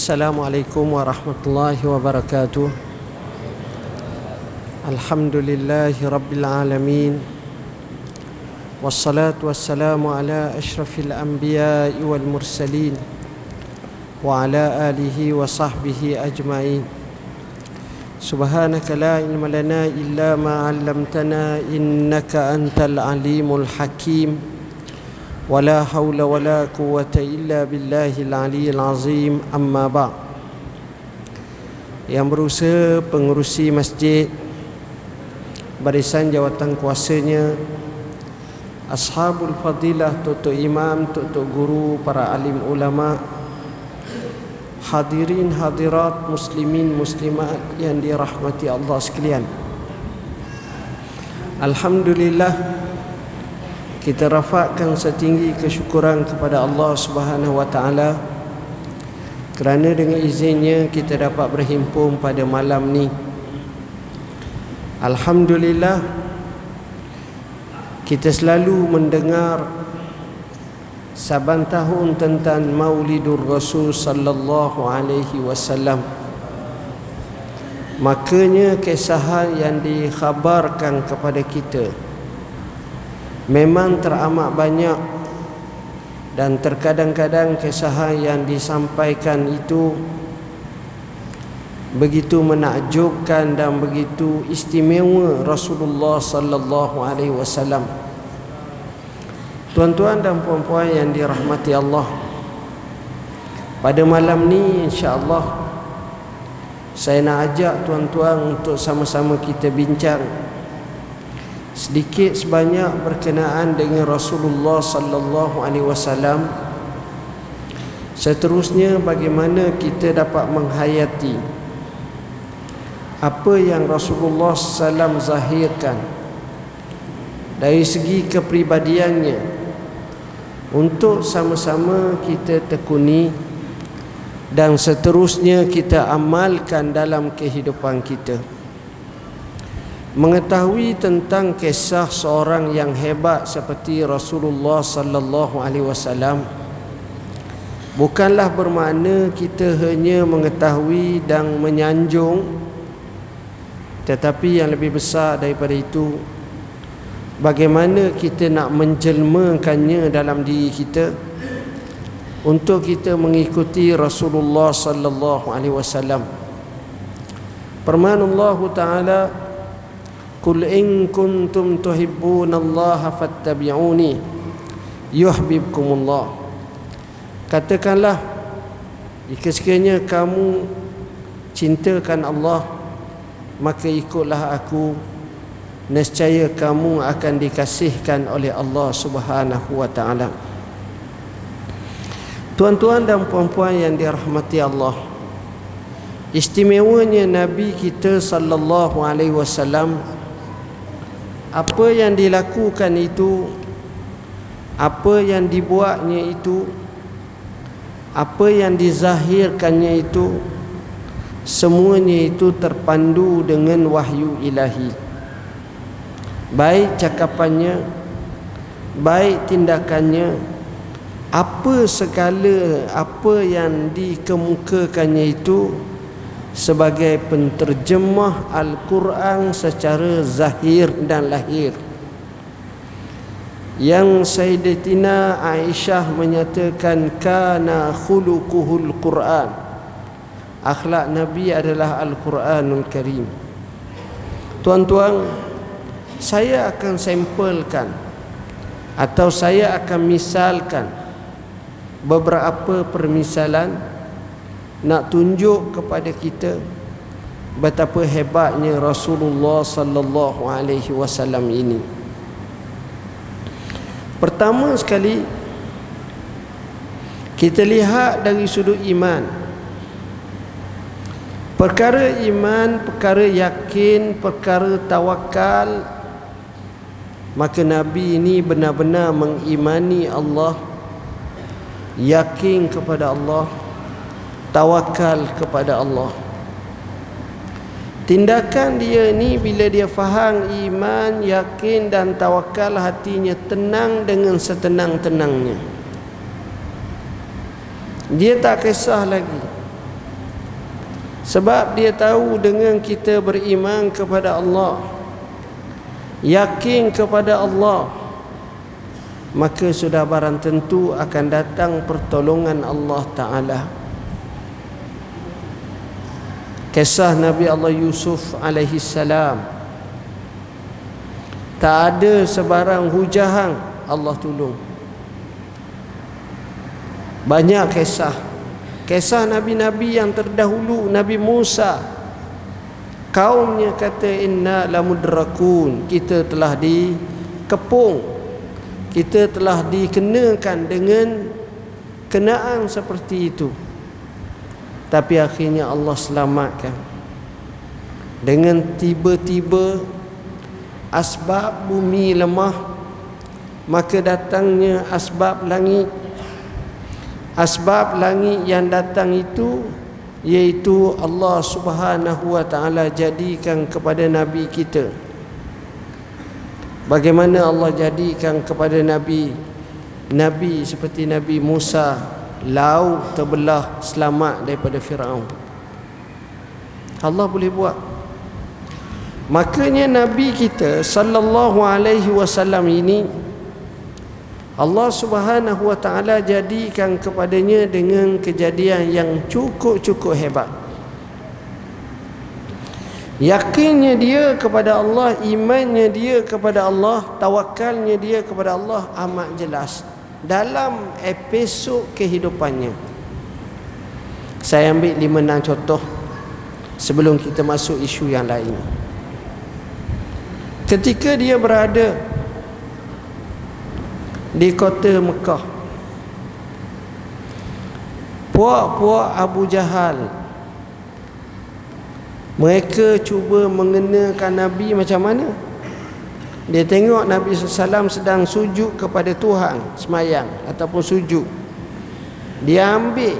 السلام عليكم ورحمة الله وبركاته الحمد لله رب العالمين والصلاة والسلام على أشرف الأنبياء والمرسلين وعلى آله وصحبه أجمعين سبحانك لا علم لنا إلا ما علمتنا إنك أنت العليم الحكيم ولا حول ولا قوة إلا بالله العلي العظيم أما بعد yang berusaha pengurusi masjid barisan jawatan kuasanya ashabul fadilah tutuk imam tutuk guru para alim ulama hadirin hadirat muslimin muslimat yang dirahmati Allah sekalian Alhamdulillah kita rafakkan setinggi kesyukuran kepada Allah Subhanahu wa taala. Kerana dengan izinnya kita dapat berhimpun pada malam ni. Alhamdulillah kita selalu mendengar saban tahun tentang Maulidur Rasul sallallahu alaihi wasallam. Makanya kisah yang dikhabarkan kepada kita memang teramat banyak dan terkadang-kadang kisah yang disampaikan itu begitu menakjubkan dan begitu istimewa Rasulullah sallallahu alaihi wasallam. Tuan-tuan dan puan-puan yang dirahmati Allah. Pada malam ni insya-Allah saya nak ajak tuan-tuan untuk sama-sama kita bincang sedikit sebanyak berkenaan dengan Rasulullah sallallahu alaihi wasallam. Seterusnya bagaimana kita dapat menghayati apa yang Rasulullah sallam zahirkan dari segi kepribadiannya. Untuk sama-sama kita tekuni dan seterusnya kita amalkan dalam kehidupan kita mengetahui tentang kisah seorang yang hebat seperti Rasulullah sallallahu alaihi wasallam. Bukanlah bermakna kita hanya mengetahui dan menyanjung tetapi yang lebih besar daripada itu bagaimana kita nak menjelmakannya dalam diri kita untuk kita mengikuti Rasulullah sallallahu alaihi wasallam. Firman Allah Taala Qul in kuntum tuhibbuna Allah fattabi'uni yuhibbukumullah. Katakanlah jika sekiranya kamu cintakan Allah maka ikutlah aku nescaya kamu akan dikasihkan oleh Allah Subhanahu wa taala. Tuan-tuan dan puan-puan yang dirahmati Allah. Istimewanya Nabi kita sallallahu alaihi wasallam apa yang dilakukan itu apa yang dibuatnya itu apa yang dizahirkannya itu semuanya itu terpandu dengan wahyu ilahi. Baik cakapannya baik tindakannya apa segala apa yang dikemukakannya itu sebagai penterjemah Al-Quran secara zahir dan lahir. Yang Sayyidatina Aisyah menyatakan kana khuluquhul Quran. Akhlak Nabi adalah Al-Quranul Karim. Tuan-tuan, saya akan sampelkan atau saya akan misalkan beberapa permisalan nak tunjuk kepada kita betapa hebatnya Rasulullah sallallahu alaihi wasallam ini. Pertama sekali kita lihat dari sudut iman. Perkara iman, perkara yakin, perkara tawakal maka Nabi ini benar-benar mengimani Allah yakin kepada Allah tawakal kepada Allah. Tindakan dia ni bila dia faham iman yakin dan tawakal hatinya tenang dengan setenang-tenangnya. Dia tak kisah lagi. Sebab dia tahu dengan kita beriman kepada Allah yakin kepada Allah maka sudah barang tentu akan datang pertolongan Allah taala kisah Nabi Allah Yusuf alaihi salam. Tak ada sebarang hujahang Allah tolong. Banyak kisah. Kisah nabi-nabi yang terdahulu Nabi Musa. Kaumnya kata inna lamudrakun. Kita telah dikepung. Kita telah dikenakan dengan kenaan seperti itu tapi akhirnya Allah selamatkan. Dengan tiba-tiba asbab bumi lemah maka datangnya asbab langit. Asbab langit yang datang itu yaitu Allah Subhanahu wa taala jadikan kepada nabi kita. Bagaimana Allah jadikan kepada nabi nabi seperti nabi Musa laut terbelah selamat daripada Firaun. Allah boleh buat. Makanya nabi kita sallallahu alaihi wasallam ini Allah Subhanahu wa taala jadikan kepadanya dengan kejadian yang cukup-cukup hebat. Yakinnya dia kepada Allah, imannya dia kepada Allah, tawakalnya dia kepada Allah amat jelas dalam episod kehidupannya. Saya ambil lima enam contoh sebelum kita masuk isu yang lain. Ketika dia berada di kota Mekah puak-puak Abu Jahal mereka cuba mengenakan Nabi macam mana dia tengok Nabi SAW sedang sujud kepada Tuhan semayang ataupun sujud. Dia ambil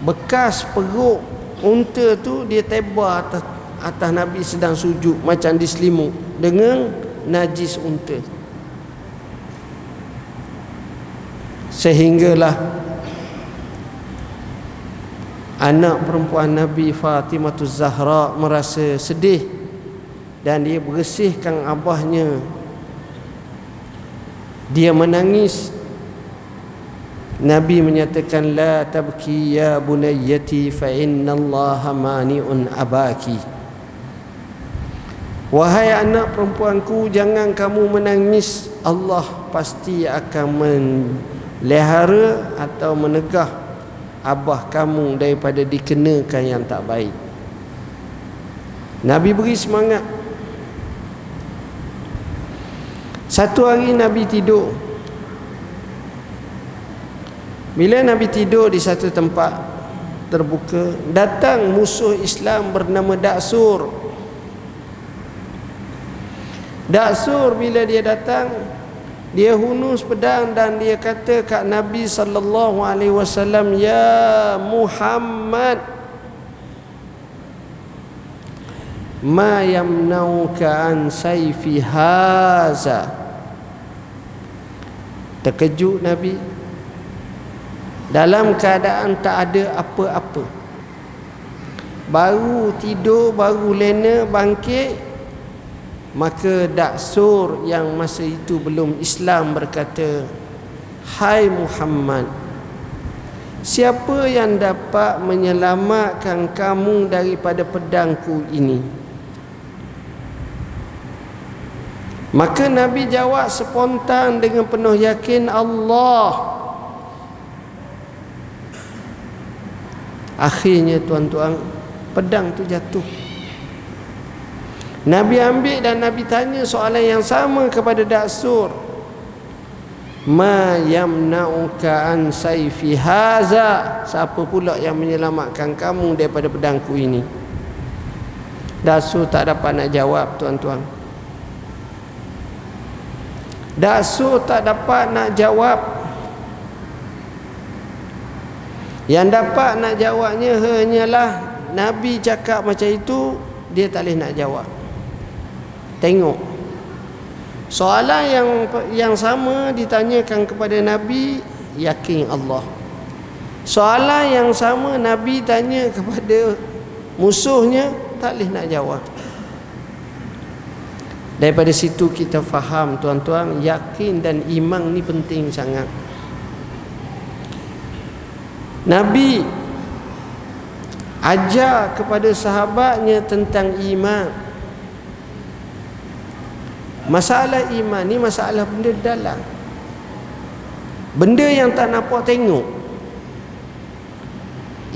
bekas perut unta tu dia tebar atas, atas Nabi sedang sujud macam diselimut dengan najis unta. Sehinggalah anak perempuan Nabi Fatimah Zahra merasa sedih dan dia bersihkan abahnya. Dia menangis. Nabi menyatakan la tabki ya bunayyati fa inna Allah mani'un abaki. Wahai anak perempuanku jangan kamu menangis. Allah pasti akan men lehara atau menegah abah kamu daripada dikenakan yang tak baik. Nabi beri semangat satu hari Nabi tidur. Bila Nabi tidur di satu tempat terbuka datang musuh Islam bernama Daksur. Daksur bila dia datang dia hunus pedang dan dia kata kat Nabi sallallahu alaihi wasallam ya Muhammad ma yamnauka an sayfi haza terkejut Nabi. Dalam keadaan tak ada apa-apa. Baru tidur baru lena bangkit Maka Daksur yang masa itu belum Islam berkata Hai Muhammad Siapa yang dapat menyelamatkan kamu daripada pedangku ini Maka Nabi jawab spontan dengan penuh yakin Allah Akhirnya tuan-tuan pedang tu jatuh Nabi ambil dan Nabi tanya soalan yang sama kepada Daksur. Ma yamna'uka an sayfi haza? Siapa pula yang menyelamatkan kamu daripada pedangku ini? Daksur tak dapat nak jawab tuan-tuan. Daksur tak dapat nak jawab. Yang dapat nak jawabnya hanyalah Nabi cakap macam itu, dia tak boleh nak jawab. Tengok Soalan yang yang sama ditanyakan kepada Nabi Yakin Allah Soalan yang sama Nabi tanya kepada musuhnya tak boleh nak jawab daripada situ kita faham tuan-tuan yakin dan iman ni penting sangat. Nabi ajar kepada sahabatnya tentang iman. Masalah iman ni masalah benda dalam. Benda yang tak nampak tengok.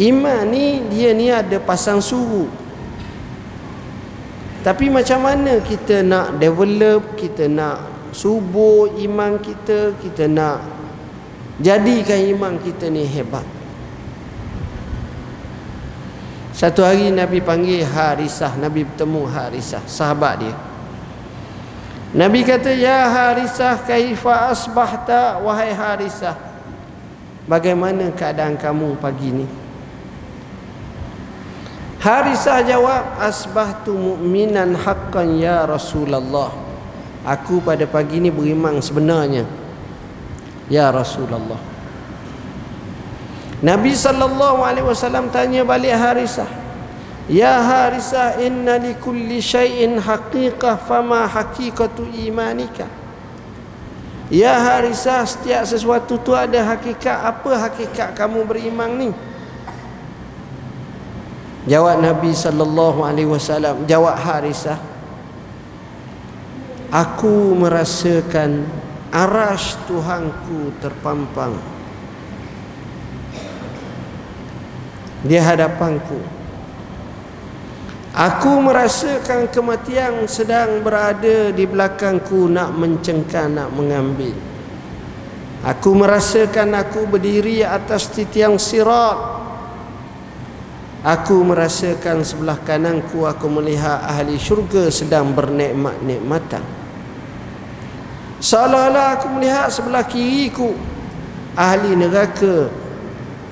Iman ni dia ni ada pasang suhu tapi macam mana kita nak develop kita nak subuh iman kita kita nak jadikan iman kita ni hebat? Satu hari Nabi panggil Harisah. Nabi bertemu Harisah Sahabat dia. Nabi kata Ya Harisah Kaifa asbahta? Wahai Harisah Bagaimana keadaan kamu pagi ni Harisah jawab Asbahtu mu'minan haqqan ya Rasulullah Aku pada pagi ni beriman sebenarnya Ya Rasulullah Nabi sallallahu alaihi wasallam tanya balik Harisah. Ya Harisah inna li kulli shay'in haqiqah fama haqiqatu imanika? Ya Harisah setiap sesuatu tu ada hakikat. Apa hakikat kamu beriman ni? Jawab Nabi sallallahu alaihi wasallam, jawab Harisah. Aku merasakan arash Tuhanku terpampang di hadapanku aku merasakan kematian sedang berada di belakangku nak mencengkan nak mengambil aku merasakan aku berdiri atas titiang sirat Aku merasakan sebelah kananku aku melihat ahli syurga sedang bernikmat-nikmatan. Seolah-olah aku melihat sebelah kiriku ahli neraka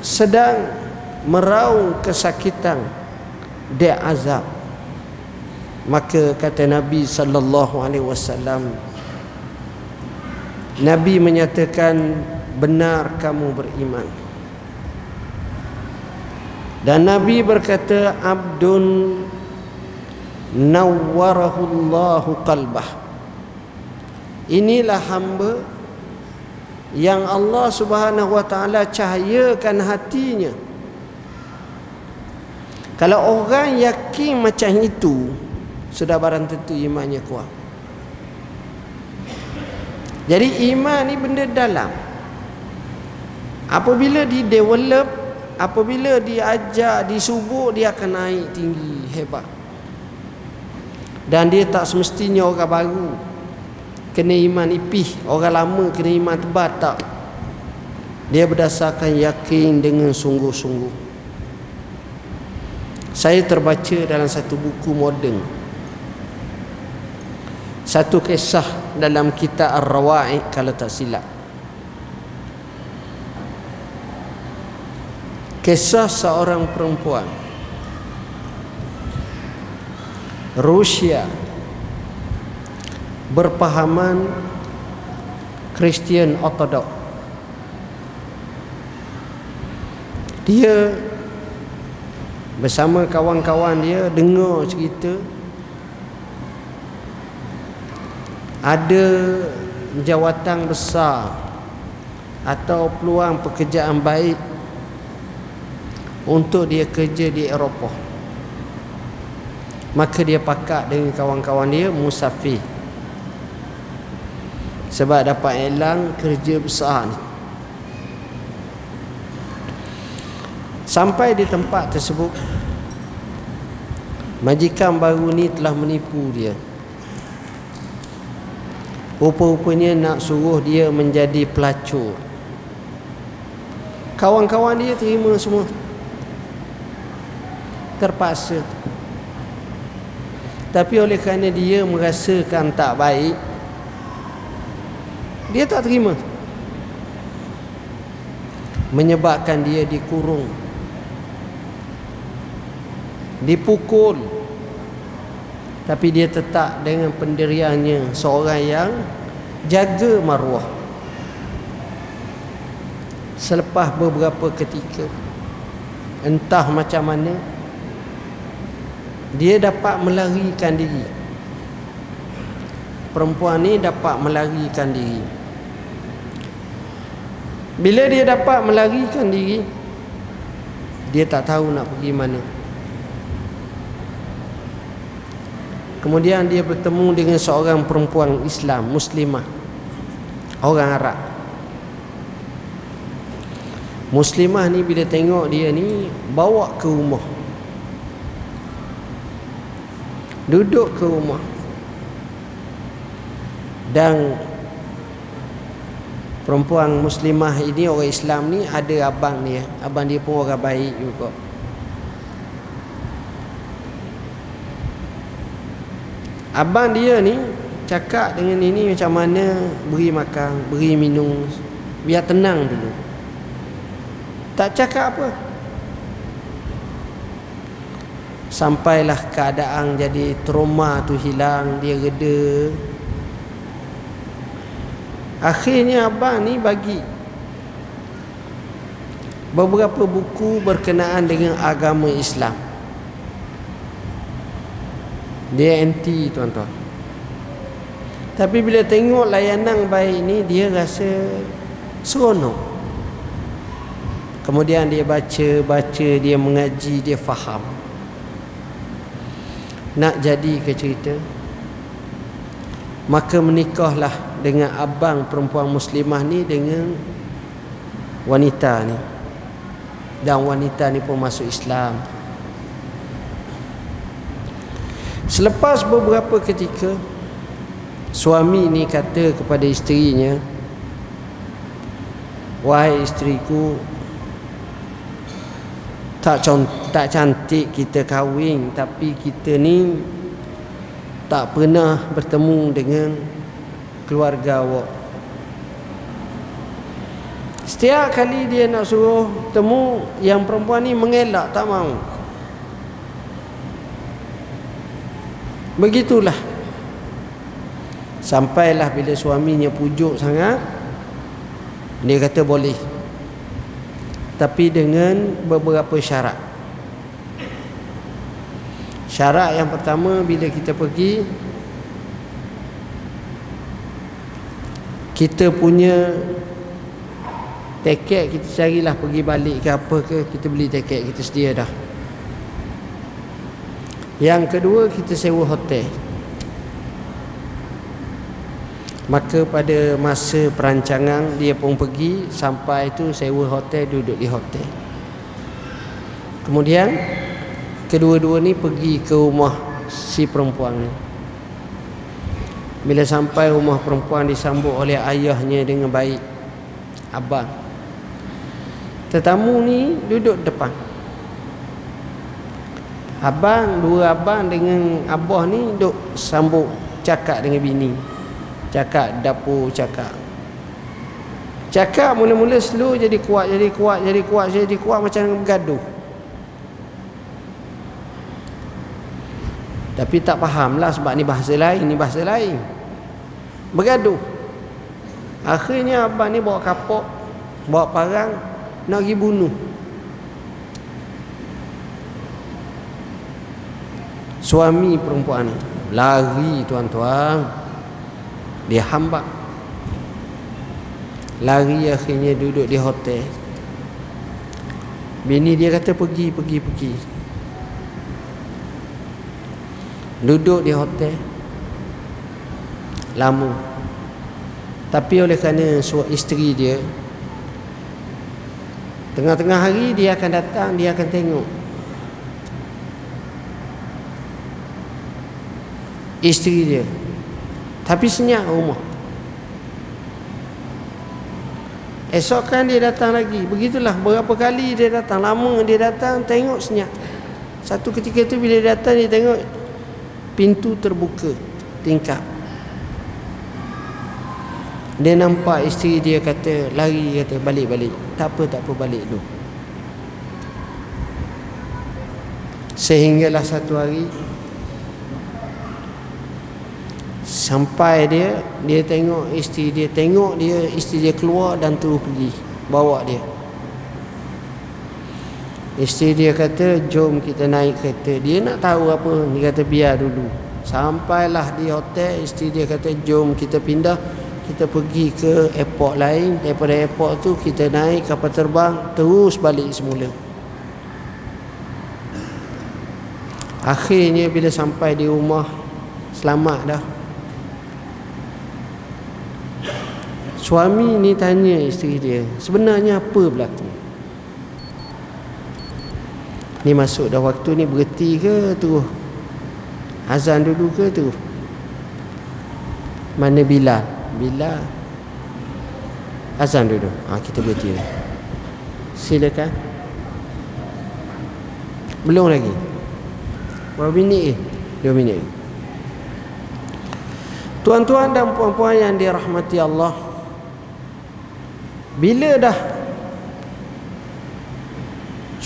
sedang meraung kesakitan dia azab maka kata Nabi sallallahu alaihi wasallam Nabi menyatakan benar kamu beriman dan Nabi berkata abdun nawwarahullahu qalbah. Inilah hamba yang Allah Subhanahu wa taala cahayakan hatinya. Kalau orang yakin macam itu Sudah barang tentu imannya kuat. Jadi iman ni benda dalam. Apabila di develop Apabila diajar, disubuk Dia akan naik tinggi, hebat. Dan dia tak semestinya orang baru. Kena iman ipih Orang lama kena iman tebal tak? Dia berdasarkan yakin dengan sungguh-sungguh. Saya terbaca dalam satu buku moden. Satu kisah dalam kitab Ar-Rawa'i kalau tak silap kisah seorang perempuan. Rusia. Berpahaman Kristian Ortodok dia bersama kawan-kawan dia dengar cerita. Ada jawatan besar atau peluang pekerjaan baik untuk dia kerja di Eropah. Maka dia pakat dengan kawan-kawan dia musafir sebab dapat elang kerja besar ni. Sampai di tempat tersebut Majikan baru ni telah menipu dia. Rupa-rupanya nak suruh dia menjadi pelacur. Kawan-kawan dia terima semua Terpaksa. Tapi oleh kerana dia merasakan tak baik Dia tak terima. Menyebabkan dia dikurung dipukul. Tapi dia tetap dengan pendiriannya seorang yang jaga maruah. Selepas beberapa ketika entah macam mana dia dapat melarikan diri. Perempuan ni dapat melarikan diri. Bila dia dapat melarikan diri dia tak tahu nak pergi mana. Kemudian dia bertemu dengan seorang perempuan Islam muslimah. Orang Arab. Muslimah ni bila tengok dia ni bawa ke rumah duduk ke rumah. Dan perempuan muslimah ini orang Islam ni ada abang dia abang dia pun orang baik juga. Abang dia ni cakap dengan ini macam mana beri makan beri minum biar tenang dulu. Tak cakap apa Sampailah keadaan jadi trauma tu hilang Dia reda. Akhirnya abang ni bagi Beberapa buku berkenaan dengan agama Islam. Dia anti tuan-tuan. Tapi bila tengok layanan baik ni Dia rasa seronok. Kemudian dia baca, baca, dia mengaji, dia faham nak jadi ke cerita? Maka menikahlah dengan abang perempuan muslimah ni dengan wanita ni. Dan wanita ni pun masuk Islam. Selepas beberapa ketika suami ni kata kepada isterinya wahai isteriku tak tak cantik kita kahwin tapi kita ni tak pernah bertemu dengan keluarga awak. Setiap kali dia nak suruh temu yang perempuan ni mengelak tak mau. Begitulah. Sampailah bila suaminya pujuk sangat dia kata boleh. Tapi dengan beberapa syarat syarat yang pertama bila kita pergi kita punya tiket kita carilah pergi balik ke apa ke kita beli tiket kita sedia dah yang kedua kita sewa hotel Maka pada masa perancangan dia pun pergi sampai tu sewa hotel duduk di hotel. Kemudian kedua-dua ni pergi ke rumah si perempuan ni. Bila sampai rumah perempuan disambut oleh ayahnya dengan baik. Abang. Tetamu ni duduk depan. Abang, dua abang dengan abah ni duduk sambut cakap dengan bini. Cakap dapur cakap Cakap mula-mula slow jadi kuat Jadi kuat, jadi kuat, jadi kuat Macam bergaduh Tapi tak faham lah Sebab ni bahasa lain, ni bahasa lain. Bergaduh. Akhirnya abang ni bawa kapok Bawa parang Nak pergi bunuh. Suami perempuan ni Lari tuan-tuan. Dia hamba. Lari akhirnya duduk di hotel. Bini dia kata pergi pergi pergi duduk di hotel. Lama. Tapi oleh kerana suami isteri dia tengah-tengah hari dia akan datang dia akan tengok. Isteri dia. Tapi senyap rumah. Esok kan dia datang lagi. Begitulah berapa kali dia datang. Lama dia datang tengok senyap. Satu ketika tu bila dia datang dia tengok Pintu terbuka Tingkap. Dia nampak isteri dia kata Lari kata balik-balik. Tak apa tak apa balik dulu. Sehinggalah satu hari sampai dia dia tengok isteri dia tengok dia isteri dia keluar dan terus pergi bawa dia Isteri dia kata jom kita naik kereta. Dia nak tahu apa? Dia kata biar dulu. Sampailah di hotel Isteri dia kata jom kita pindah. Kita pergi ke airport lain. Daripada airport tu kita naik kapal terbang Terus balik semula. Akhirnya bila sampai di rumah Selamat dah. Suami ni tanya isteri dia Sebenarnya apa berlaku Ni masuk dah waktu ni berhenti ke terus? Azan dulu ke terus? Mana Bilal? Bilal. Azan dulu. Ha, Kita berhenti Silakan. Belum lagi. Berapa minit eh Dua minit. Tuan-tuan dan puan-puan yang dirahmati Allah Bila dah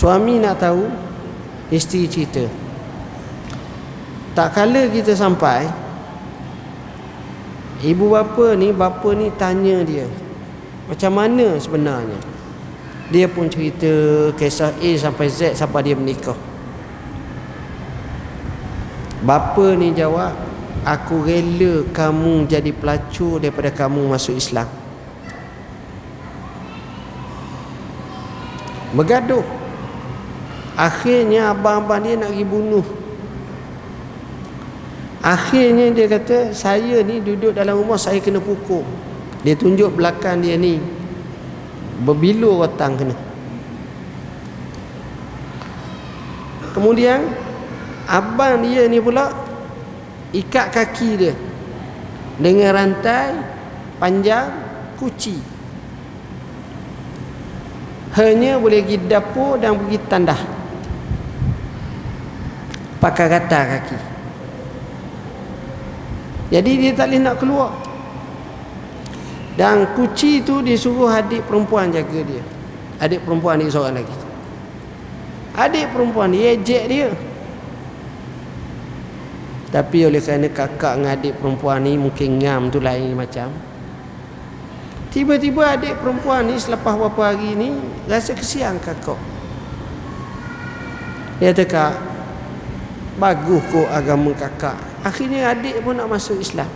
Suami nak tahu Isteri cerita. Tak kala kita sampai Ibu bapa ni Bapa ni tanya dia Macam mana sebenarnya? Dia pun cerita Kisah A sampai Z Sampai dia menikah. Bapa ni jawab Aku rela kamu jadi pelacur Daripada kamu masuk Islam. Bergaduh Akhirnya abang-abang dia nak pergi bunuh. Akhirnya dia kata Saya ni duduk dalam rumah Saya kena pukul. Dia tunjuk belakang dia ni. Berbilur rotang kena. Kemudian Abang dia ni pula Ikat kaki dia Dengan rantai Panjang Kuci. Hanya boleh pergi dapur Dan pergi tandah pakai kata kaki. Jadi dia tak boleh nak keluar. Dan kuci tu disuruh adik perempuan jaga dia. Adik perempuan ni seorang lagi. Adik perempuan dia ejek dia. Tapi oleh kerana kakak dengan adik perempuan ni mungkin ngam tu lain macam. Tiba-tiba adik perempuan ni selepas beberapa hari ni rasa kesian kakak. Dia kata bagus kok agama kakak. Akhirnya adik pun nak masuk Islam.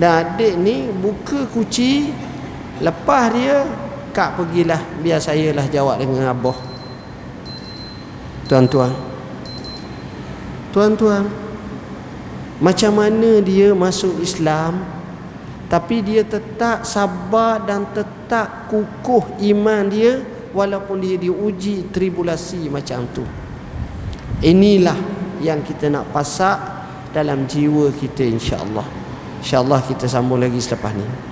Dan adik ni buka kunci lepas dia kak pergilah biar saya lah jawab dengan abah. Tuan-tuan. Tuan-tuan macam mana dia masuk Islam tapi dia tetap sabar dan tetap kukuh iman dia walaupun dia diuji tribulasi macam tu Inilah yang kita nak pasak dalam jiwa kita insya-Allah. Insya-Allah kita sambung lagi selepas ni.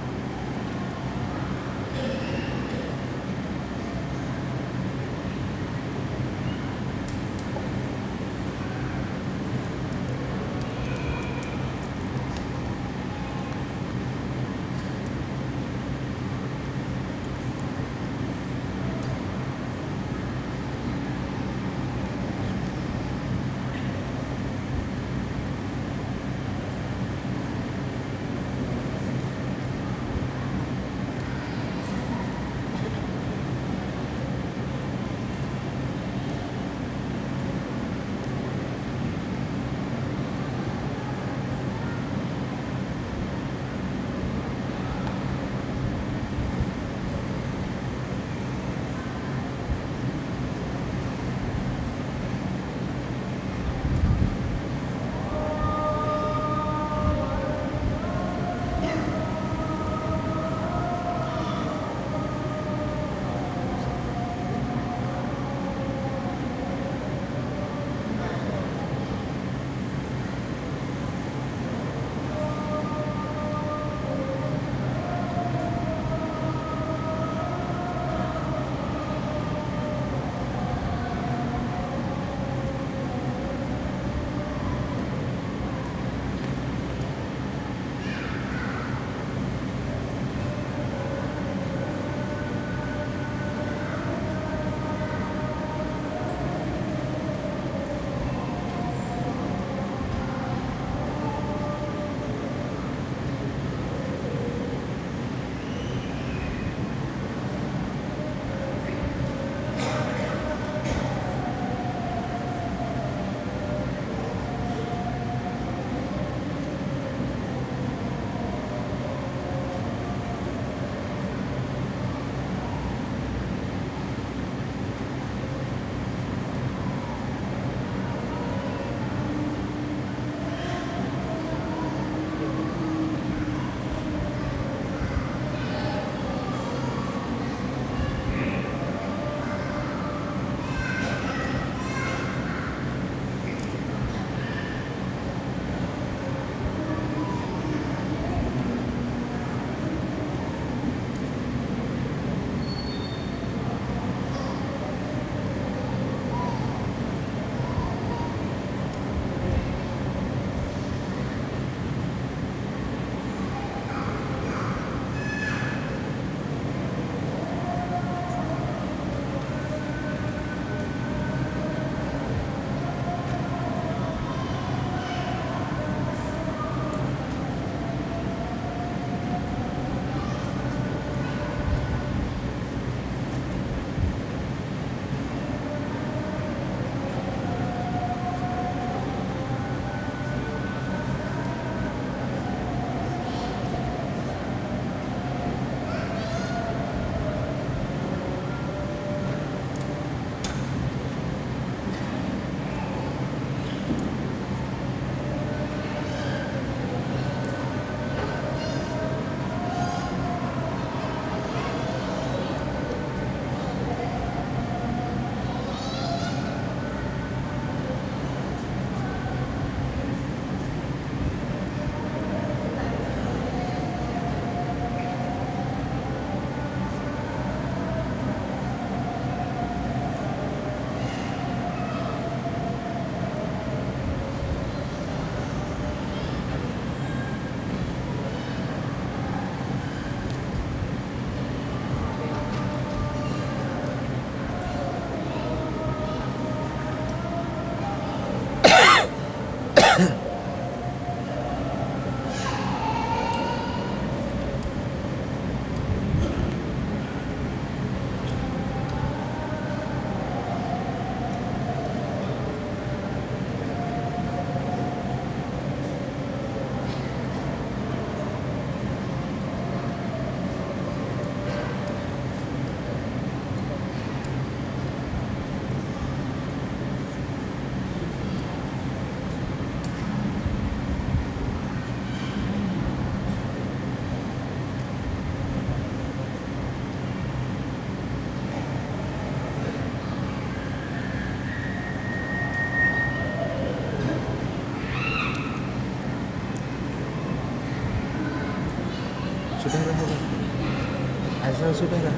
Azan sudah lah.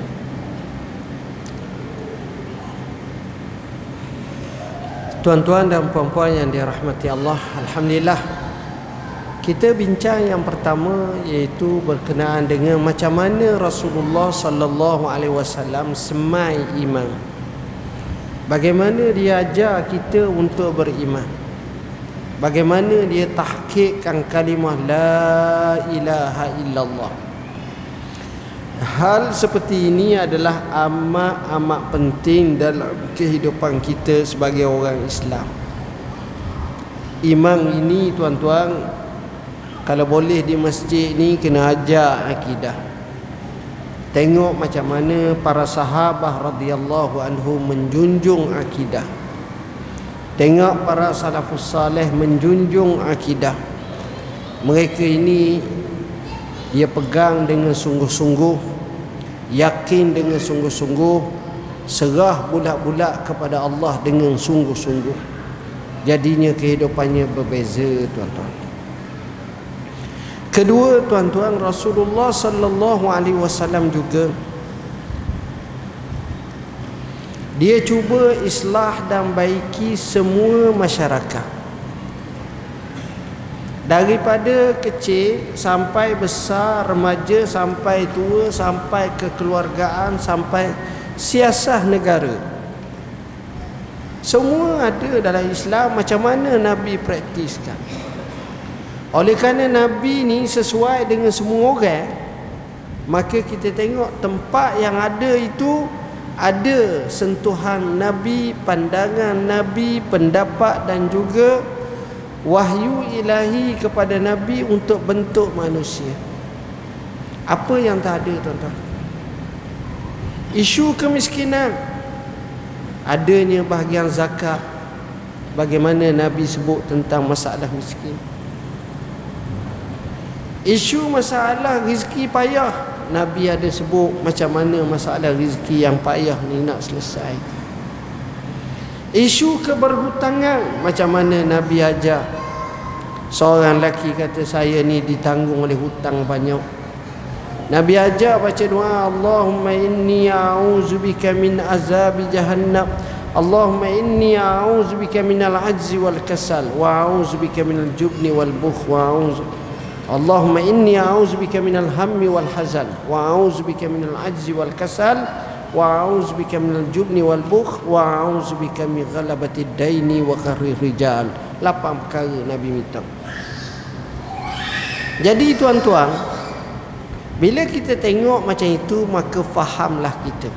Tuan-tuan dan puan-puan yang dirahmati Allah Alhamdulillah. Kita bincang yang pertama Iaitu berkenaan dengan Macam mana Rasulullah Sallallahu Alaihi Wasallam Semai iman. Bagaimana dia ajar kita untuk beriman? Bagaimana dia tahkikkan kalimah La ilaha illallah Hal seperti ini adalah amat-amat penting dalam kehidupan kita sebagai orang Islam. Imam ini tuan-tuan kalau boleh di masjid ni kena ajar akidah. Tengok macam mana para sahabat radhiyallahu anhu menjunjung akidah. Tengok para salafus saleh menjunjung akidah. Mereka ini dia pegang dengan sungguh-sungguh yakin dengan sungguh-sungguh serah bulat-bulat kepada Allah dengan sungguh-sungguh. Jadinya kehidupannya berbeza tuan-tuan. Kedua tuan-tuan Rasulullah sallallahu alaihi wasallam juga dia cuba islah dan baiki semua masyarakat daripada kecil sampai besar remaja sampai tua sampai kekeluargaan sampai siasah negara. Semua ada dalam Islam macam mana Nabi praktiskan. Oleh kerana Nabi ni sesuai dengan semua orang maka kita tengok tempat yang ada itu ada sentuhan Nabi pandangan Nabi pendapat dan juga wahyu ilahi kepada nabi untuk bentuk manusia. Apa yang tak ada tuan-tuan? Isu kemiskinan. Adanya bahagian zakat. Bagaimana nabi sebut tentang masalah miskin. Isu masalah rezeki payah. Nabi ada sebut macam mana masalah rezeki yang payah ni nak selesai Isu keberhutangan macam mana Nabi ajar? Seorang lelaki kata saya ni ditanggung oleh hutang banyak. Nabi ajar baca doa Allahumma inni a'udzubika min azab jahannam. Allahumma inni a'udzubika min al-ajzi wal kasal wa a'udzubika min al-jubni wal bukh wa a'udzu Allahumma inni a'udzubika min al-hammi wal hazan wa a'udzubika min al-ajzi wal kasal jubni wal bukh wa a'udzu bika min ghalabati daini wa qahri rijal. Lapan perkara nabi minta. Jadi tuan-tuan bila kita tengok macam itu maka fahamlah kita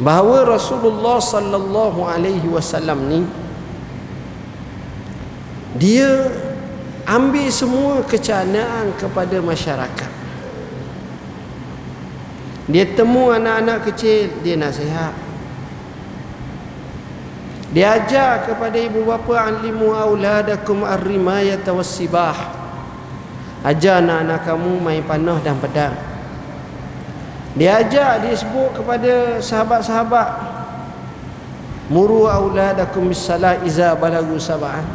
bahawa Rasulullah sallallahu alaihi wasallam ni dia ambil semua kecanaan kepada masyarakat dia temu anak-anak kecil Dia nasihat. Dia ajar kepada ibu bapa Alimu awladakum ar-rimayata was-sibah. Ajar anak-anak kamu main panah dan pedang. Dia ajar Dia sebut kepada sahabat-sahabat Muru awladakum bis-salah iza balagu sab'an.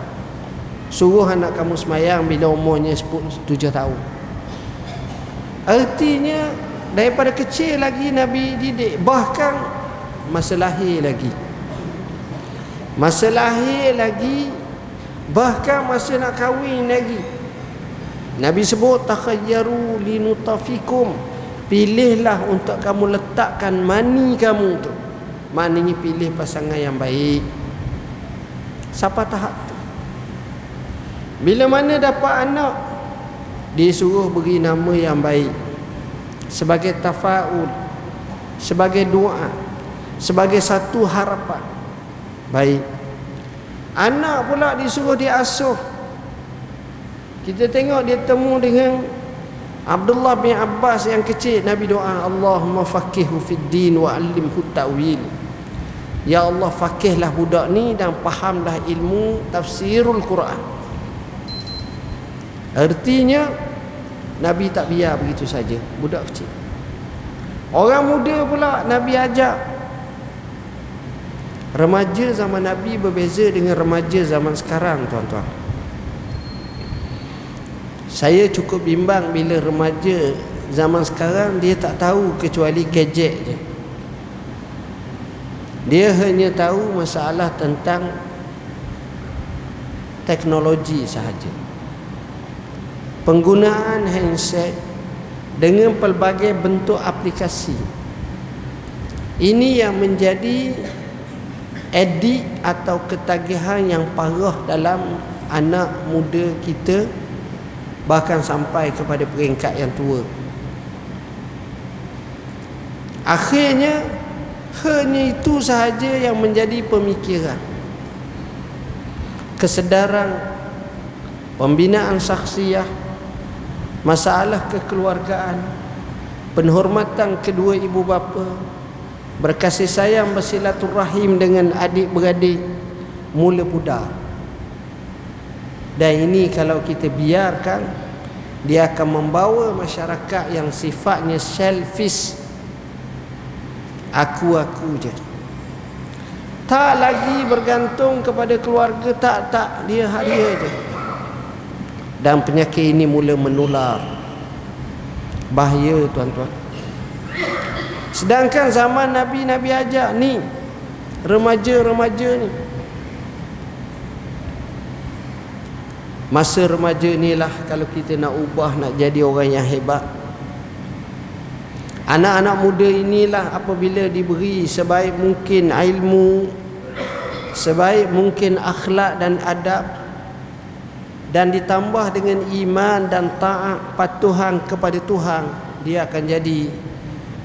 Suruh anak kamu semayang bila umurnya 7 tahun. Artinya daripada kecil lagi Nabi didik. Bahkan masa lahir lagi. Masa lahir lagi bahkan masa nak kahwin lagi. Nabi sebut takhayyaru linutafikum. Pilihlah untuk kamu letakkan mani kamu tu. Maknanya pilih pasangan yang baik. Siapa tahap tu? Bila mana dapat anak dia suruh beri nama yang baik sebagai tafaul sebagai doa sebagai satu harapan. Baik. Anak pula disuruh diasuh. Kita tengok dia temu dengan Abdullah bin Abbas yang kecil. Nabi doa Allahumma faqihu fid din wa allimhu ta'wil. Ya Allah fakihlah budak ni dan fahamlah ilmu tafsirul Quran. Artinya Nabi tak biar begitu saja. Budak kecil. Orang muda pula Nabi ajak. Remaja zaman Nabi berbeza dengan remaja zaman sekarang tuan-tuan. Saya cukup bimbang bila remaja zaman sekarang dia tak tahu kecuali gadget je. Dia hanya tahu masalah tentang teknologi sahaja penggunaan handset dengan pelbagai bentuk aplikasi. Ini yang menjadi edik atau ketagihan yang parah dalam anak muda kita bahkan sampai kepada peringkat yang tua. Akhirnya hanya itu sahaja yang menjadi pemikiran. Kesedaran pembinaan saksiah masalah kekeluargaan penghormatan kedua ibu bapa berkasih sayang bersilaturahim dengan adik-beradik mula pudar. Dan ini kalau kita biarkan dia akan membawa masyarakat yang sifatnya selfish aku-aku je. Tak lagi bergantung kepada keluarga tak tak dia dia je dan penyakit ini mula menular. Bahaya tuan-tuan. Sedangkan zaman Nabi Nabi ajak ni remaja-remaja ni. Masa remaja ni lah kalau kita nak ubah nak jadi orang yang hebat. Anak-anak muda inilah apabila diberi sebaik mungkin ilmu Sebaik mungkin akhlak dan adab Dan ditambah dengan iman dan taat patuhan kepada Tuhan Dia akan jadi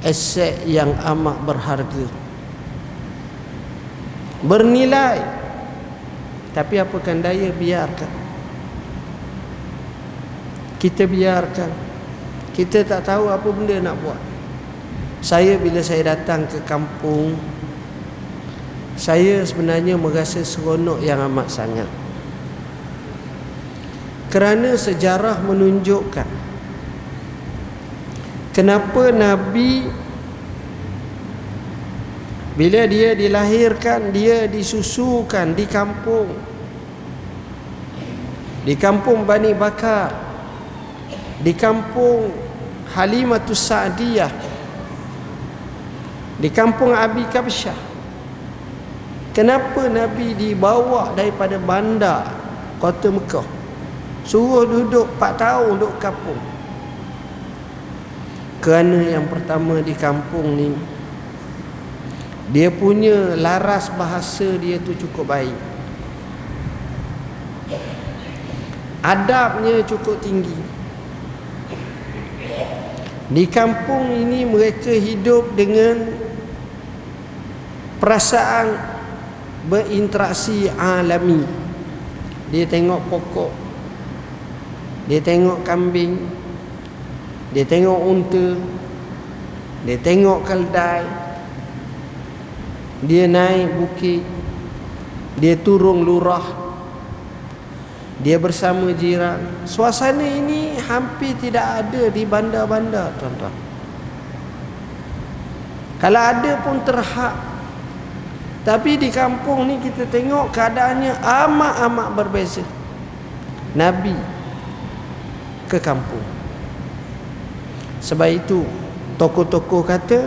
aset yang amat berharga. Bernilai. Tapi apakan daya biarkan. Kita biarkan. Kita tak tahu apa benda nak buat. Saya bila saya datang ke kampung Saya sebenarnya merasa seronok yang amat sangat Kerana sejarah menunjukkan Kenapa Nabi Bila dia dilahirkan Dia disusukan di kampung. Di kampung Bani Bakar Di kampung Halimatus Sa'diyah di kampung Abi Kabsyah. Kenapa Nabi dibawa daripada bandar kota Mekah suruh duduk 4 tahun duduk kampung. Kerana yang pertama di kampung ni dia punya laras bahasa dia tu cukup baik. Adabnya cukup tinggi. Di kampung ini mereka hidup dengan perasaan berinteraksi alami. Dia tengok pokok dia tengok kambing. Dia tengok unta. Dia tengok keldai. Dia naik bukit. Dia turun lurah. Dia bersama jiran. Suasana ini hampir tidak ada di bandar-bandar tuan-tuan. Kalau ada pun terhad tapi di kampung ni kita tengok keadaannya amat-amat berbeza. Nabi ke kampung. Sebab itu tokoh-tokoh kata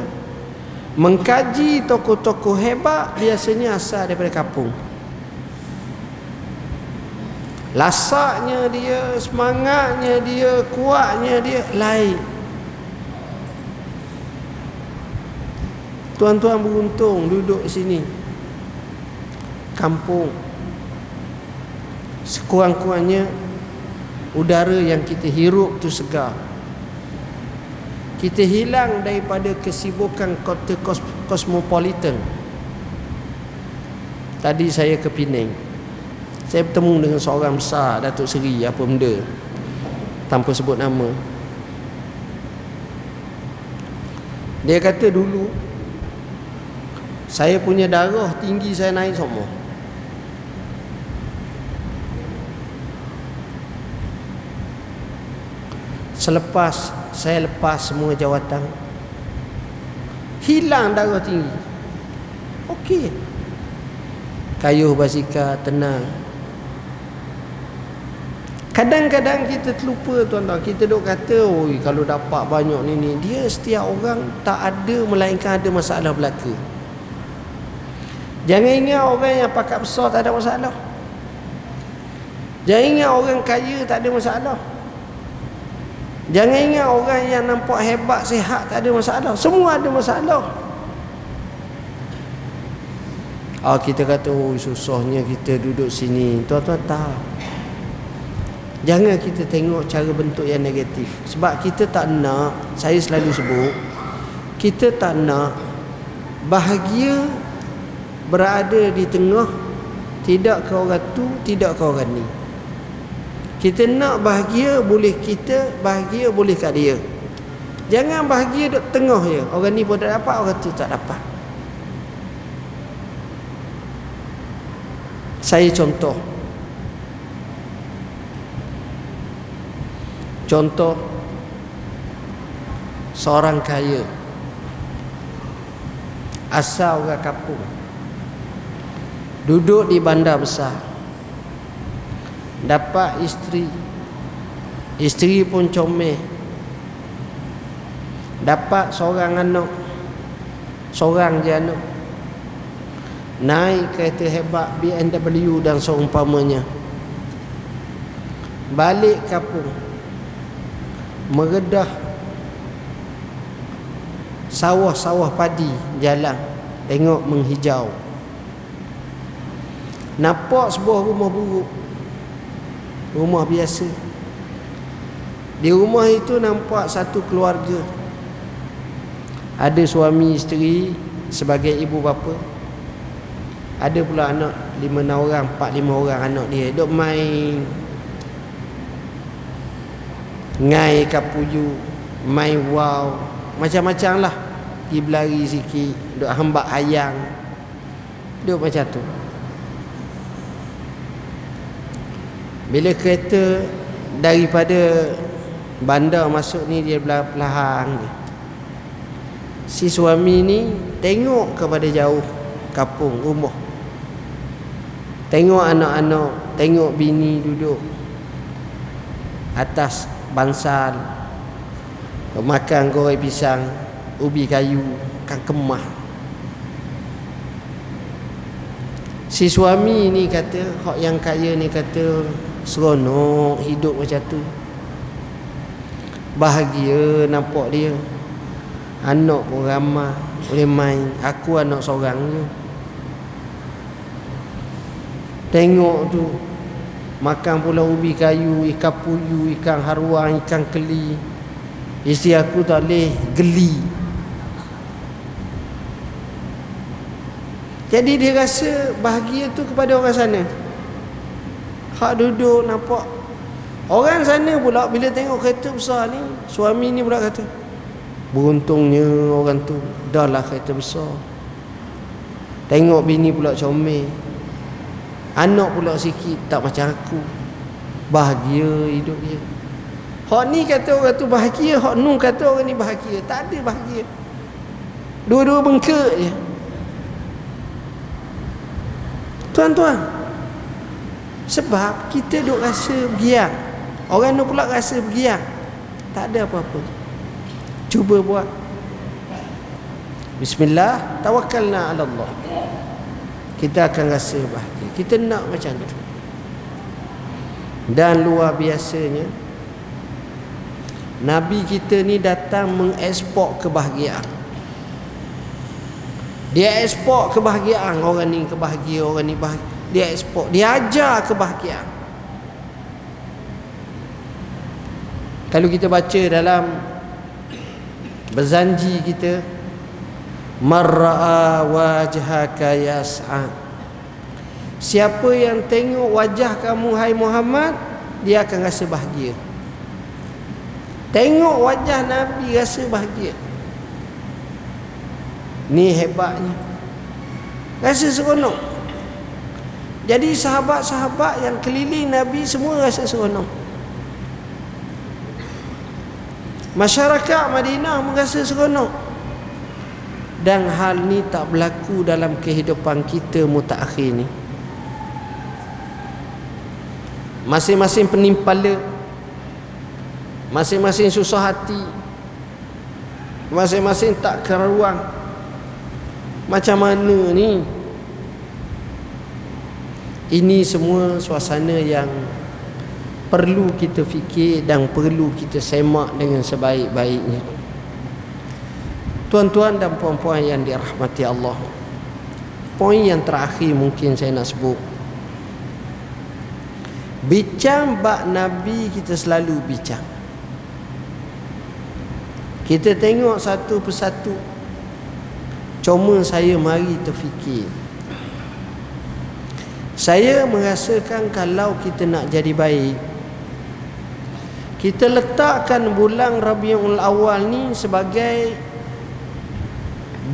mengkaji tokoh-tokoh hebat biasanya asal daripada kampung. Lasaknya dia, semangatnya dia, kuatnya dia lain. Tuan-tuan beruntung duduk sini kampung sekurang-kurangnya udara yang kita hirup tu segar. Kita hilang daripada kesibukan kota kosmopolitan. Tadi saya ke Penang. Saya bertemu dengan seorang besar Datuk Seri apa benda. Tanpa sebut nama. Dia kata dulu saya punya darah tinggi saya naik semua Selepas saya lepas semua jawatan. Hilang darah tinggi. Okey. Kayuh basika tenang. Kadang-kadang kita terlupa tuan-tuan. Kita duk kata Oi, Kalau dapat banyak ni ni. Dia setiap orang Tak ada Melainkan ada masalah belaka. Jangan ingat orang yang pakat besar Tak ada masalah. Jangan ingat orang kaya Tak ada masalah Jangan ingat orang yang nampak hebat Sihat tak ada masalah Semua ada masalah Oh, kita kata oh susahnya kita duduk sini. Tuan-tuan tahu. Jangan kita tengok cara bentuk yang negatif. Sebab kita tak nak, saya selalu sebut, kita tak nak bahagia berada di tengah tidak ke orang tu, tidak ke orang ni. Kita nak bahagia boleh kita, bahagia boleh kat dia. Jangan bahagia duduk tengah je. Orang ni pun tak dapat, orang tu tak dapat. Saya contoh Contoh Seorang kaya Asal orang kampung Duduk di bandar besar Dapat isteri. Isteri pun comel. Dapat seorang anak. Seorang je anak. Naik kereta hebat BMW dan seumpamanya. Balik kampung. Meredah sawah-sawah padi jalan. Tengok menghijau. Nampak sebuah rumah buruk rumah biasa. Di rumah itu nampak satu keluarga. Ada suami isteri sebagai ibu bapa. Ada pula anak lima enam orang empat lima orang anak dia. Duk main. Ngai kapuju main wow macam-macam lah. Pergi berlari sikit. Duk hambak ayang. Duk macam tu bila kereta daripada bandar masuk ni dia perlahan si suami ni tengok kepada jauh kapung rumah. Tengok anak-anak Tengok bini duduk Atas bansal. Makan goreng pisang Ubi kayu Kan kemah. Si suami ni kata Hak yang kaya ni kata Seronok hidup macam tu. Bahagia nampak dia. Anak pun ramah Boleh main. Aku anak seorang je. Tengok tu Makan pula ubi kayu Ikan puyu Ikan haruang Ikan keli. Isteri aku tak boleh Geli. Jadi dia rasa Bahagia tu kepada orang sana Hak duduk nampak Orang sana pula Bila tengok kereta besar ni Suami ni pula kata Beruntungnya orang tu Dah lah kereta besar Tengok bini pula comel Anak pula sikit tak macam aku. Bahagia hidup dia. Hak ni kata orang tu bahagia, hak nu kata orang ni bahagia. Tak ada bahagia. Dua-dua bengkak je. Tuan-tuan. Sebab kita duk rasa bergiang. Orang tu pula rasa bergiang. Tak ada apa-apa. Cuba buat. Bismillah, tawakkalna ala Allah. Kita akan rasa bahagia kita nak macam tu dan luar biasanya Nabi kita ni datang mengekspor kebahagiaan dia ekspor kebahagiaan orang ni kebahagiaan orang ni bahagia dia ekspor dia ajar kebahagiaan. Kalau kita baca dalam berzanji kita mar'a wajhaka yas'a. Siapa yang tengok wajah kamu hai Muhammad Dia akan rasa bahagia. Tengok wajah Nabi rasa bahagia. Ni hebatnya. Rasa seronok Jadi sahabat-sahabat yang keliling Nabi Semua rasa seronok. Masyarakat Madinah merasa seronok. Dan hal ni tak berlaku dalam kehidupan kita mutakhir ni. Masing-masing penimpala masing-masing susah hati masing-masing tak keruang macam mana ni ini semua suasana yang perlu kita fikir dan perlu kita semak dengan sebaik-baiknya. Tuan-tuan dan puan-puan yang dirahmati Allah poin yang terakhir mungkin saya nak sebut. Bincang bak Nabi kita selalu bincang. Kita tengok satu persatu. Cuma saya mari terfikir Saya merasakan kalau kita nak jadi baik Kita letakkan bulan Rabiul Awal ni sebagai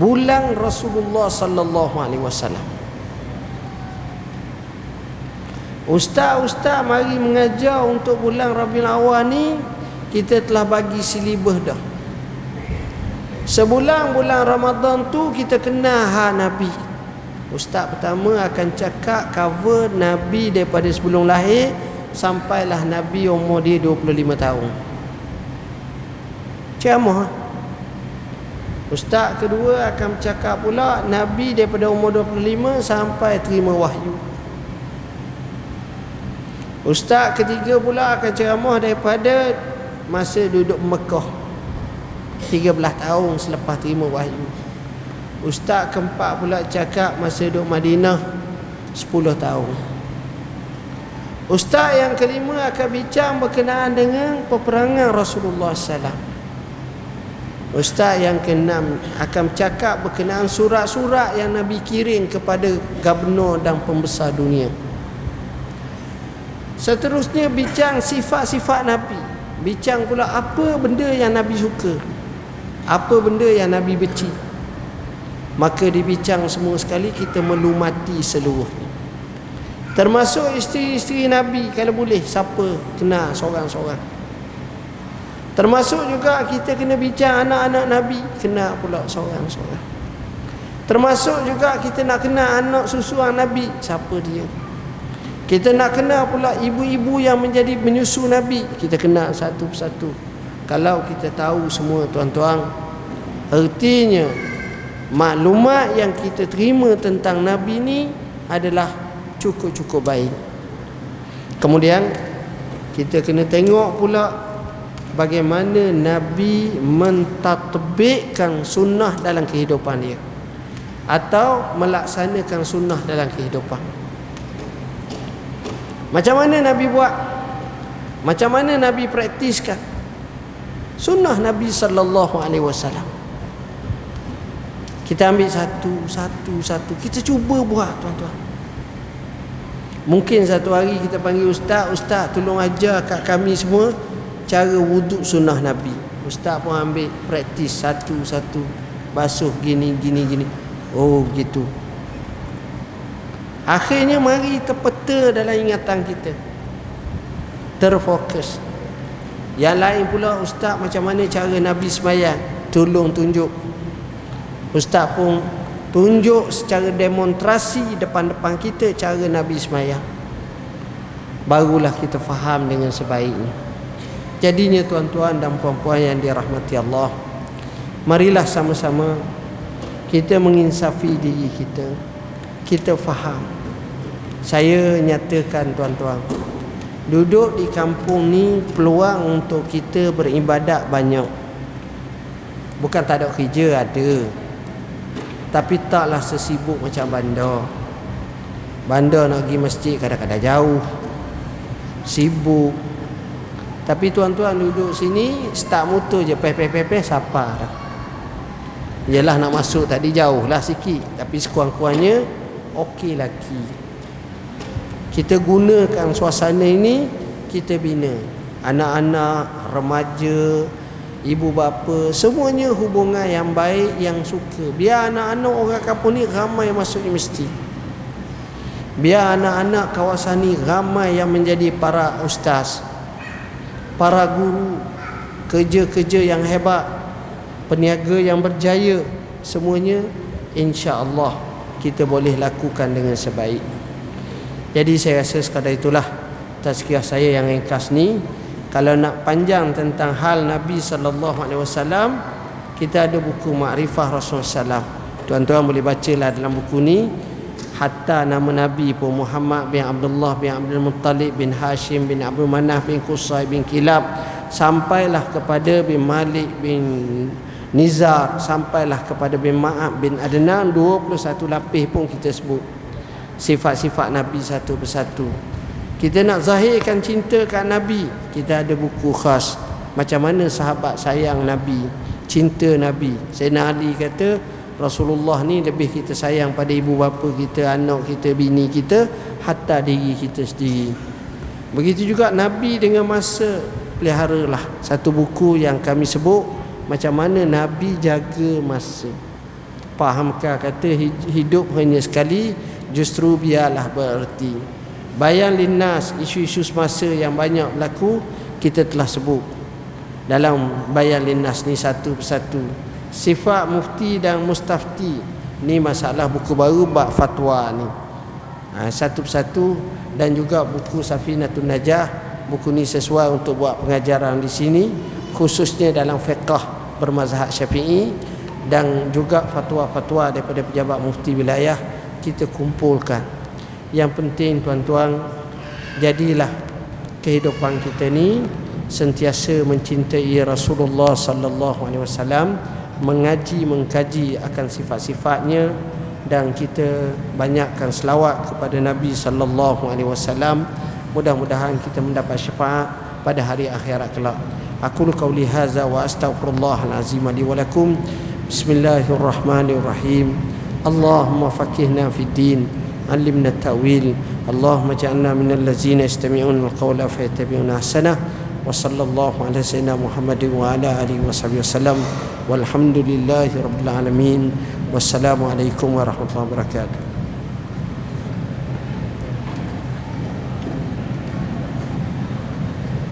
Bulan Rasulullah sallallahu alaihi wasallam. Ustaz-ustaz mari mengajar untuk bulan Rabiul Awal ni kita telah bagi silibus dah. Sebulan bulan Ramadan tu kita kenal ha Nabi. Ustaz pertama akan cakap cover Nabi daripada sebelum lahir sampailah Nabi umur dia 25 tahun. Ceramah. Ustaz kedua akan cakap pula Nabi daripada umur 25 sampai terima wahyu. Ustaz ketiga pula akan ceramah daripada masa duduk Mekah 13 tahun selepas terima wahyu Ustaz keempat pula cakap masa duduk Madinah 10 tahun. Ustaz yang kelima akan bincang berkenaan dengan peperangan Rasulullah SAW Ustaz yang keenam akan cakap berkenaan surat-surat yang Nabi kirim kepada gubernur dan pembesar dunia. Seterusnya bincang sifat-sifat Nabi. Bincang pula apa benda yang Nabi suka? Apa benda yang Nabi benci maka dibincang semua sekali kita melumati seluruhnya. Termasuk isteri-isteri Nabi kalau boleh siapa kenal seorang-seorang. Termasuk juga kita kena bincang anak-anak Nabi kenal pula seorang-seorang. Termasuk juga kita nak kenal anak susuan Nabi siapa dia? Kita nak kenal pula ibu-ibu yang menjadi menyusu Nabi kita kenal satu persatu kalau kita tahu semua tuan-tuan artinya maklumat yang kita terima tentang nabi ni adalah cukup-cukup baik. Kemudian kita kena tengok pula bagaimana nabi mentatbikkan sunnah dalam kehidupan dia atau melaksanakan sunnah dalam kehidupan. Macam mana nabi buat? Macam mana nabi praktiskan? Sunnah Nabi sallallahu alaihi wasallam. Kita ambil satu satu satu. Kita cuba buat tuan-tuan. Mungkin satu hari kita panggil ustaz, ustaz tolong ajar kat kami semua cara wuduk sunnah Nabi. Ustaz pun ambil praktis satu-satu basuh gini gini gini. Oh gitu. Akhirnya mari terpeta dalam ingatan kita. Terfokus. Yang lain pula ustaz macam mana cara Nabi semayang Tolong tunjuk Ustaz pun tunjuk secara demonstrasi depan-depan kita cara Nabi semayang Barulah kita faham dengan sebaiknya Jadinya tuan-tuan dan puan-puan yang dirahmati Allah Marilah sama-sama kita menginsafi diri kita Kita faham Saya nyatakan tuan-tuan Duduk di kampung ni peluang untuk kita beribadat banyak. Bukan tak ada kerja ada. Tapi taklah sesibuk macam bandar. Bandar nak pergi masjid kadang-kadang jauh. Sibuk. Tapi tuan-tuan duduk sini start motor je peh peh peh peh siapa dah. Yalah nak masuk tadi jauh lah sikit tapi sekurang-kurangnya okey lagi kita gunakan suasana ini kita bina anak-anak remaja ibu bapa semuanya hubungan yang baik yang suka. Biar anak-anak orang kampung ni ramai masuk universiti. Biar anak-anak kawasan ni ramai yang menjadi para ustaz para guru kerja-kerja yang hebat peniaga yang berjaya. Semuanya insya-Allah kita boleh lakukan dengan sebaik. Jadi saya rasa sekadar itulah tazkiyah saya yang ringkas ni kalau nak panjang tentang hal Nabi sallallahu alaihi wasallam kita ada buku Ma'rifah Rasulullah. SAW. Tuan-tuan boleh bacalah dalam buku ni. Hatta nama Nabi pun Muhammad bin Abdullah bin Abdul Muttalib bin Hashim bin Abdul Manaf bin Qusay bin Kilab sampailah kepada bin Malik bin Nizar sampailah kepada bin Ma'ab bin Adnan. 21 lapis pun kita sebut sifat-sifat Nabi satu persatu kita nak zahirkan cinta kat Nabi kita ada buku khas macam mana sahabat sayang Nabi cinta Nabi Sayyidina Ali kata Rasulullah ni lebih kita sayang pada ibu bapa kita, anak kita, bini kita hatta diri kita sendiri. Begitu juga Nabi dengan masa peliharalah satu buku yang kami sebut macam mana Nabi jaga masa. Fahamkah kata hidup hanya sekali justru biarlah bererti. Bayan linnas isu-isu semasa yang banyak berlaku kita telah sebut. Dalam bayan linnas ni satu persatu. Sifat mufti dan mustafti ni masalah buku baru bab fatwa ni. Ha, satu persatu. Dan juga buku Safinatun Najah. Buku ni sesuai untuk buat pengajaran di sini. Khususnya dalam fiqah bermazhab syafi'i. Dan juga fatwa-fatwa daripada pejabat mufti wilayah kita kumpulkan yang penting tuan-tuan jadilah kehidupan kita ni sentiasa mencintai Rasulullah sallallahu alaihi wasallam mengaji mengkaji akan sifat-sifatnya dan kita banyakkan selawat kepada Nabi sallallahu alaihi wasallam. Mudah-mudahan kita mendapat syafaat pada hari akhirat kelak. Aku qauli hadza wa astaghfirullah alazim li wa lakum. Bismillahirrahmanirrahim. Allahumma faqihna fid din علمنا التأويل اللهم اجعلنا من الذين يستمعون القول فيتبعون أحسنه وصلى الله على سيدنا محمد وعلى آله وصحبه وسلم والحمد لله رب العالمين والسلام عليكم ورحمة الله وبركاته